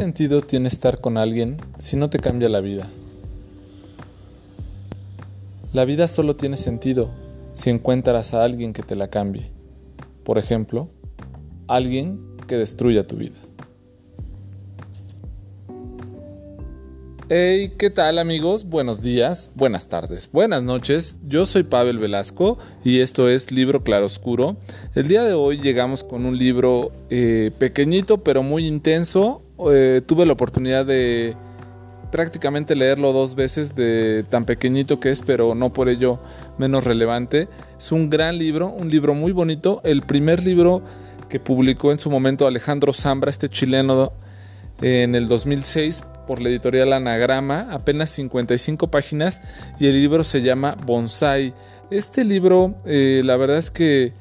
¿Qué sentido tiene estar con alguien si no te cambia la vida? La vida solo tiene sentido si encuentras a alguien que te la cambie. Por ejemplo, alguien que destruya tu vida. Hey, ¿qué tal amigos? Buenos días, buenas tardes, buenas noches. Yo soy Pavel Velasco y esto es Libro Claroscuro. El día de hoy llegamos con un libro eh, pequeñito pero muy intenso. Eh, tuve la oportunidad de prácticamente leerlo dos veces de tan pequeñito que es, pero no por ello menos relevante. Es un gran libro, un libro muy bonito. El primer libro que publicó en su momento Alejandro Zambra, este chileno, en el 2006 por la editorial Anagrama, apenas 55 páginas y el libro se llama Bonsai. Este libro, eh, la verdad es que,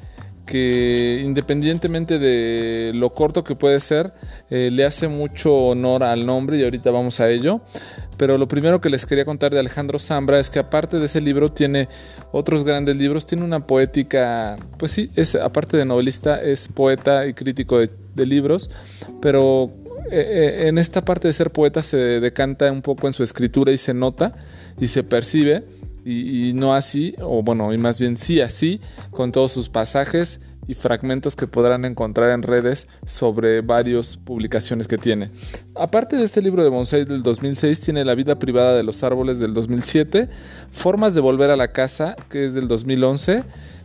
que, independientemente de lo corto que puede ser, eh, le hace mucho honor al nombre y ahorita vamos a ello. Pero lo primero que les quería contar de Alejandro Zambra es que aparte de ese libro tiene otros grandes libros, tiene una poética, pues sí, es aparte de novelista, es poeta y crítico de, libros, pero eh, eh, en esta parte de ser poeta se decanta un poco en su escritura y se nota y se percibe. Y, no así, o bueno, y más bien sí así, con todos sus pasajes y fragmentos que podrán encontrar en redes sobre varias publicaciones que tiene. Aparte de este libro de bonsai del 2006, tiene La vida privada de los árboles del 2007, Formas de volver a la casa, que es del 2011,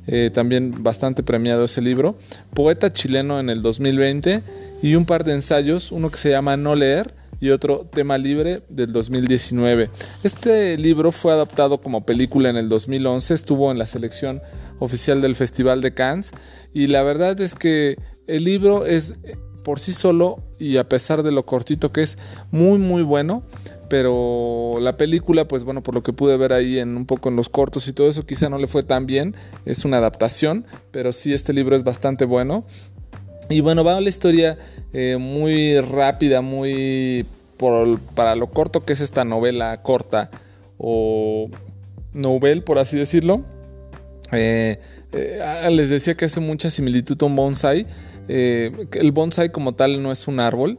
eh, también bastante premiado ese libro, Poeta chileno en el 2020, y un par de ensayos, uno que se llama No leer y otro Tema Libre del 2019. Este libro fue adaptado como película en el 2011, estuvo en la selección oficial del Festival de Cannes. Y la verdad es que el libro es por sí solo y a pesar de lo cortito que es muy muy bueno. Pero la película pues bueno por lo que pude ver ahí en un poco en los cortos y todo eso quizá no le fue tan bien. Es una adaptación pero sí este libro es bastante bueno. Y bueno, va la historia eh, muy rápida, muy para lo corto que es esta novela corta o novel, por así decirlo. Eh, eh, les decía que hace mucha similitud a un bonsai. el bonsai como tal no es un árbol.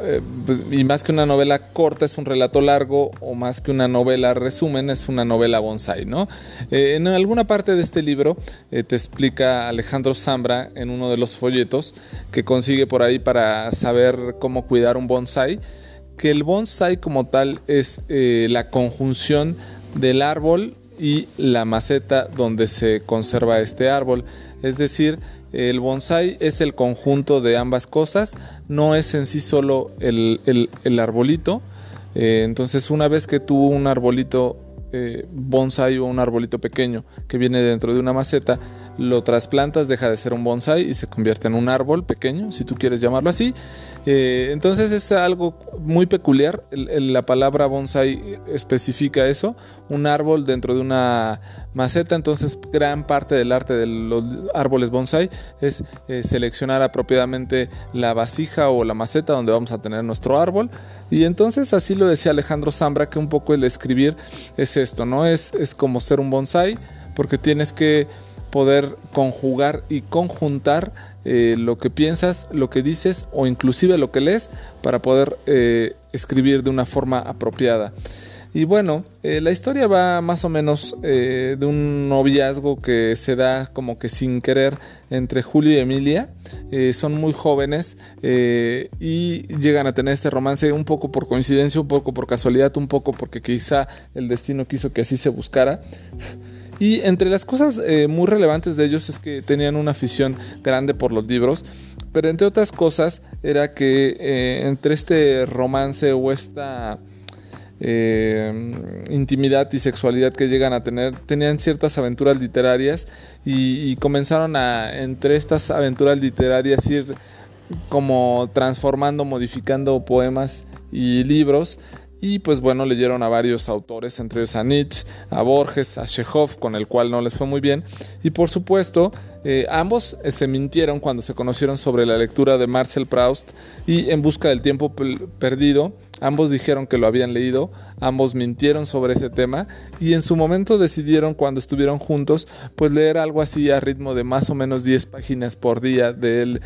Eh, pues, y más que una novela corta es un relato largo o más que una novela resumen es una novela bonsai, ¿no? Eh, en alguna parte de este libro eh, te explica Alejandro Zambra en uno de los folletos que consigue por ahí para saber cómo cuidar un bonsai, que el bonsai como tal es la conjunción del árbol y la maceta donde se conserva este árbol, es decir, el bonsai es el conjunto de ambas cosas, no es en sí solo el, arbolito. Eh, entonces una vez que tú un arbolito eh, bonsai o un arbolito pequeño que viene dentro de una maceta, lo trasplantas, deja de ser un bonsai y se convierte en un árbol pequeño, si tú quieres llamarlo así. Eh, entonces es algo muy peculiar. la palabra bonsai especifica eso, un árbol dentro de una maceta. Entonces gran parte del arte de los árboles bonsai es eh, seleccionar apropiadamente la vasija o la maceta donde vamos a tener nuestro árbol. Y entonces así lo decía Alejandro Zambra, que un poco el escribir es esto, ¿no? Es, es como ser un bonsai porque tienes que poder conjugar y conjuntar eh, lo que piensas, lo que dices o inclusive lo que lees para poder eh, escribir de una forma apropiada. Y bueno, eh, la historia va más o menos de un noviazgo que se da como que sin querer entre Julio y Emilia. son muy jóvenes y llegan a tener este romance un poco por coincidencia, un poco por casualidad, un poco porque quizá el destino quiso que así se buscara. Y entre las cosas eh, muy relevantes de ellos es que tenían una afición grande por los libros, pero entre otras cosas era que eh, entre este romance o esta eh, intimidad y sexualidad que llegan a tener, tenían ciertas aventuras literarias y, y comenzaron a, entre estas aventuras literarias, ir como transformando, modificando poemas y libros y pues bueno, leyeron a varios autores, entre ellos a Nietzsche, a Borges, a Chekhov, con el cual no les fue muy bien. Y por supuesto, eh, ambos eh, se mintieron cuando se conocieron sobre la lectura de Marcel Proust y En Busca del Tiempo Perdido. Ambos dijeron que lo habían leído, ambos mintieron sobre ese tema y en su momento decidieron cuando estuvieron juntos pues leer algo así a ritmo de más o menos 10 páginas por día de él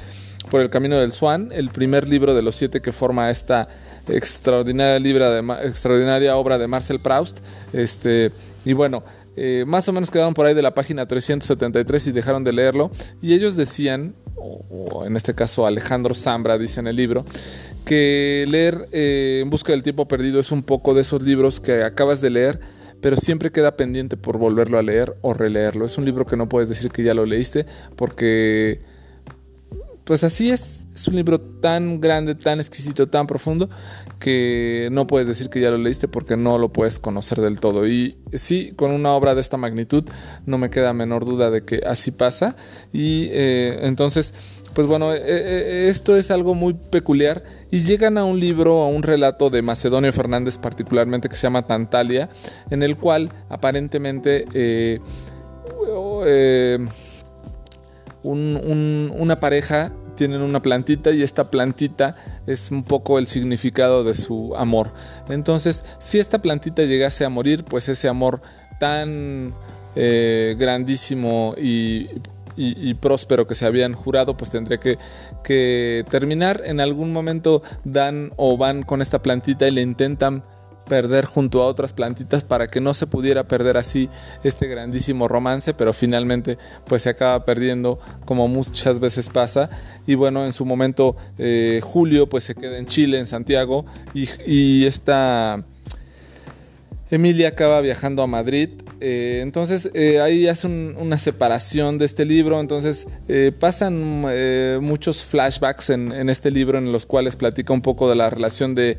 por el camino del Swan, el primer libro de los siete que forma esta extraordinaria, de, extraordinaria obra de Marcel Proust. Este, y bueno, eh, más o menos quedaron por ahí de la página 373 y dejaron de leerlo. Y ellos decían, o, en este caso Alejandro Zambra dice en el libro, que leer eh, En Busca del Tiempo Perdido es un poco de esos libros que acabas de leer, pero siempre queda pendiente por volverlo a leer o releerlo. Es un libro que no puedes decir que ya lo leíste porque pues así es. Es un libro tan grande, tan exquisito, tan profundo que no puedes decir que ya lo leíste porque no lo puedes conocer del todo. Y sí, con una obra de esta magnitud no me queda menor duda de que así pasa. Y eh, entonces, pues bueno, eh, eh, esto es algo muy peculiar. Y llegan a un libro, a un relato de Macedonio Fernández particularmente que se llama Tantalia, en el cual aparentemente una pareja tienen una plantita y esta plantita es un poco el significado de su amor. Entonces, si esta plantita llegase a morir, pues ese amor tan eh, grandísimo y, próspero que se habían jurado, pues tendría que, que terminar. En algún momento dan o van con esta plantita y le intentan perder junto a otras plantitas para que no se pudiera perder así este grandísimo romance, pero finalmente pues se acaba perdiendo como muchas veces pasa. Y bueno, en su momento eh, Julio pues se queda en Chile, en Santiago, y, y esta Emilia acaba viajando a Madrid eh, entonces eh, ahí hace una separación de este libro, entonces eh, pasan muchos flashbacks en, este libro en los cuales platica un poco de la relación de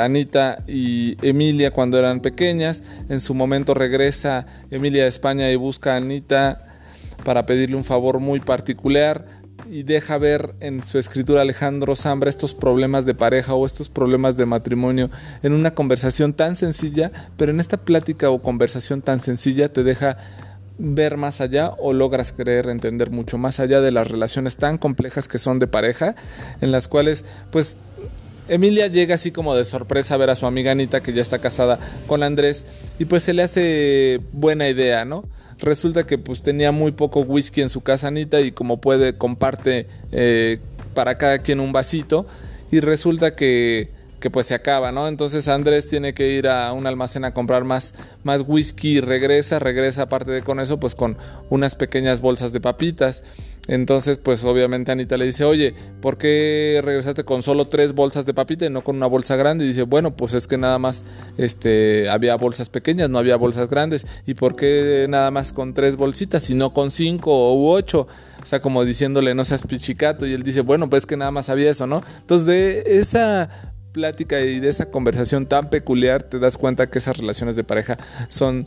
Anita y Emilia cuando eran pequeñas. En su momento regresa Emilia a España y busca a Anita para pedirle un favor muy particular y deja ver en su escritura Alejandro Zambra estos problemas de pareja o estos problemas de matrimonio en una conversación tan sencilla, pero en esta plática o conversación tan sencilla te deja ver más allá o logras creer entender mucho más allá de las relaciones tan complejas que son de pareja, en las cuales pues Emilia llega así como de sorpresa a ver a su amiga Anita que ya está casada con Andrés y pues se le hace buena idea, ¿no? Resulta que pues tenía muy poco whisky en su casa Anita y como puede comparte eh, para cada quien un vasito. Y resulta que que pues se acaba, ¿no? Entonces Andrés tiene que ir a un almacén a comprar más, más whisky y regresa, regresa aparte de con eso, pues con unas pequeñas bolsas de papitas. Entonces, pues obviamente Anita le dice, oye, ¿por qué regresaste con solo tres bolsas de papita y no con una bolsa grande? Y dice, bueno, pues es que nada más este, había bolsas pequeñas, no había bolsas grandes. ¿Y por qué nada más con tres bolsitas y no con cinco u ocho? O sea, como diciéndole, no seas pichicato. Y él dice, bueno, pues que nada más había eso, ¿no? Entonces, de esa plática y de esa conversación tan peculiar te das cuenta que esas relaciones de pareja son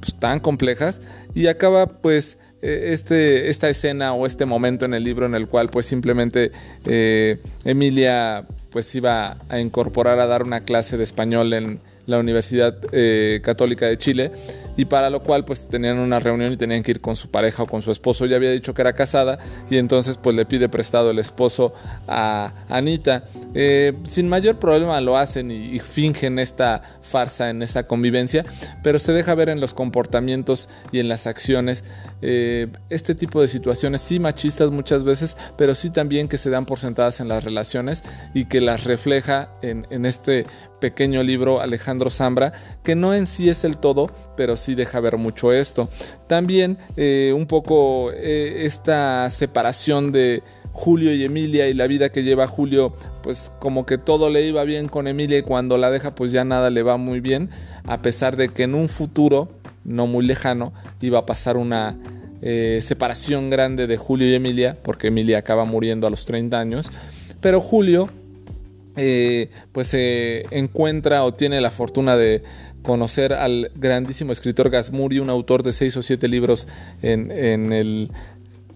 pues, tan complejas. Y acaba pues e, este, esta escena o este momento en el libro en el cual pues simplemente eh, Emilia pues iba a incorporar a dar una clase de español en la Universidad eh, Católica de Chile y para lo cual pues tenían una reunión y tenían que ir con su pareja o con su esposo. Ya había dicho que era casada y entonces pues le pide prestado el esposo a Anita. Eh, sin mayor problema lo hacen y, fingen esta farsa en esta convivencia, pero se deja ver en los comportamientos y en las acciones eh, este tipo de situaciones, sí machistas muchas veces, pero sí también que se dan por sentadas en las relaciones y que las refleja en, en este pequeño libro Alejandro Zambra, que no en sí es el todo, pero sí deja ver mucho esto. También eh, un poco eh, esta separación de Julio y Emilia y la vida que lleva Julio, pues como que todo le iba bien con Emilia y cuando la deja pues ya nada le va muy bien, a pesar de que en un futuro no muy lejano iba a pasar una eh, separación grande de Julio y Emilia, porque Emilia acaba muriendo a los 30 años, pero Julio pues se encuentra o tiene la fortuna de conocer al grandísimo escritor Gasmuri, un autor de seis o siete libros en, el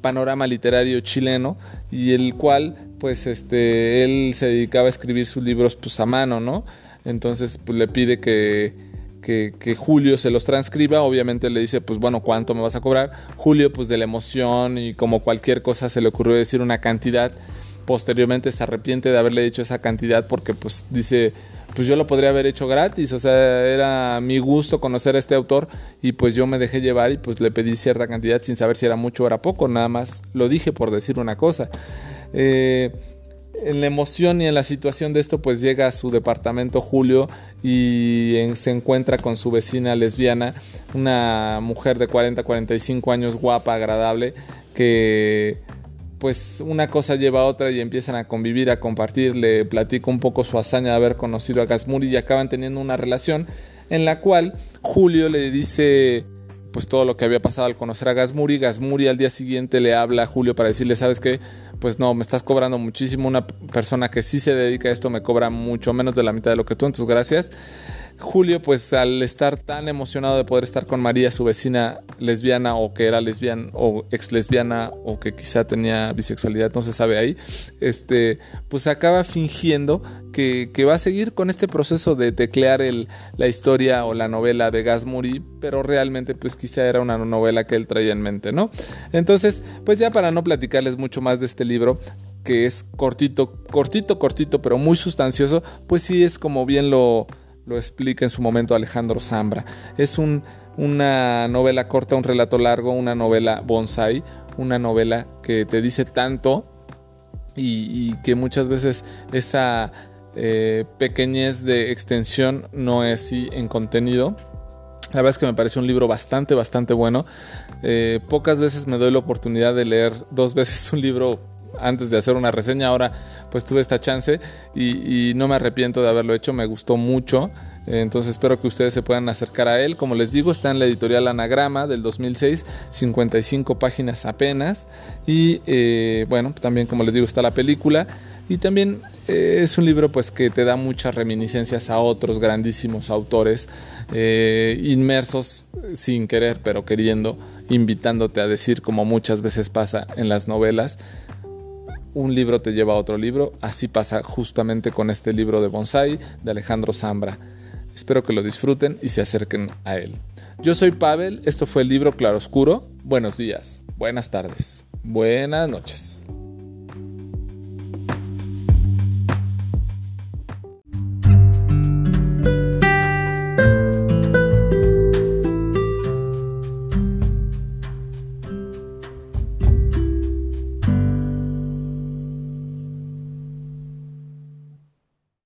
panorama literario chileno y el cual pues este él se dedicaba a escribir sus libros pues a mano, ¿no? entonces pues, le pide que, que, que, Julio se los transcriba, obviamente le dice, pues bueno, ¿cuánto me vas a cobrar? Julio, pues de la emoción y como cualquier cosa se le ocurrió decir una cantidad, posteriormente se arrepiente de haberle dicho esa cantidad porque pues dice, pues yo lo podría haber hecho gratis, o sea, era mi gusto conocer a este autor y pues yo me dejé llevar y pues le pedí cierta cantidad sin saber si era mucho o era poco, nada más lo dije por decir una cosa. Eh, en la emoción y en la situación de esto, pues llega a su departamento Julio y se encuentra con su vecina lesbiana, una mujer de 40, 45 años, guapa, agradable, que pues una cosa lleva a otra y empiezan a convivir, a compartir, le platico un poco su hazaña de haber conocido a Gasmuri y acaban teniendo una relación en la cual Julio le dice pues todo lo que había pasado al conocer a Gasmuri. Gasmuri al día siguiente le habla a Julio para decirle, ¿sabes qué? Pues no, me estás cobrando muchísimo. Una persona que sí se dedica a esto me cobra mucho menos de la mitad de lo que tú, entonces gracias. Julio, pues al estar tan emocionado de poder estar con María, su vecina lesbiana o que era lesbiana o ex lesbiana o que quizá tenía bisexualidad, no se sabe ahí, este, pues acaba fingiendo que, va a seguir con este proceso de teclear el, la historia o la novela de Gasmuri, pero realmente pues quizá era una novela que él traía en mente, ¿no? Entonces, pues ya para no platicarles mucho más de este libro, que es cortito, cortito, cortito, pero muy sustancioso, pues sí es como bien lo lo explica en su momento Alejandro Zambra. Es una novela corta, un relato largo, una novela bonsai, una novela que te dice tanto y, que muchas veces esa eh, pequeñez de extensión no es así en contenido. La verdad es que me parece un libro bastante, bastante bueno. Eh, pocas veces me doy la oportunidad de leer dos veces un libro antes de hacer una reseña. Ahora pues tuve esta chance y, no me arrepiento de haberlo hecho, me gustó mucho. Entonces espero que ustedes se puedan acercar a él. Como les digo, está en la editorial Anagrama del 2006, 55 páginas apenas. Y eh, bueno, también como les digo está la película. Y también eh, es un libro pues que te da muchas reminiscencias a otros grandísimos autores eh, inmersos sin querer pero queriendo, invitándote a decir como muchas veces pasa en las novelas un libro te lleva a otro libro. Así pasa justamente con este libro de Bonsai de Alejandro Zambra. Espero que lo disfruten y se acerquen a él. Yo soy Pavel, esto fue el libro Claroscuro. Buenos días, buenas tardes, buenas noches.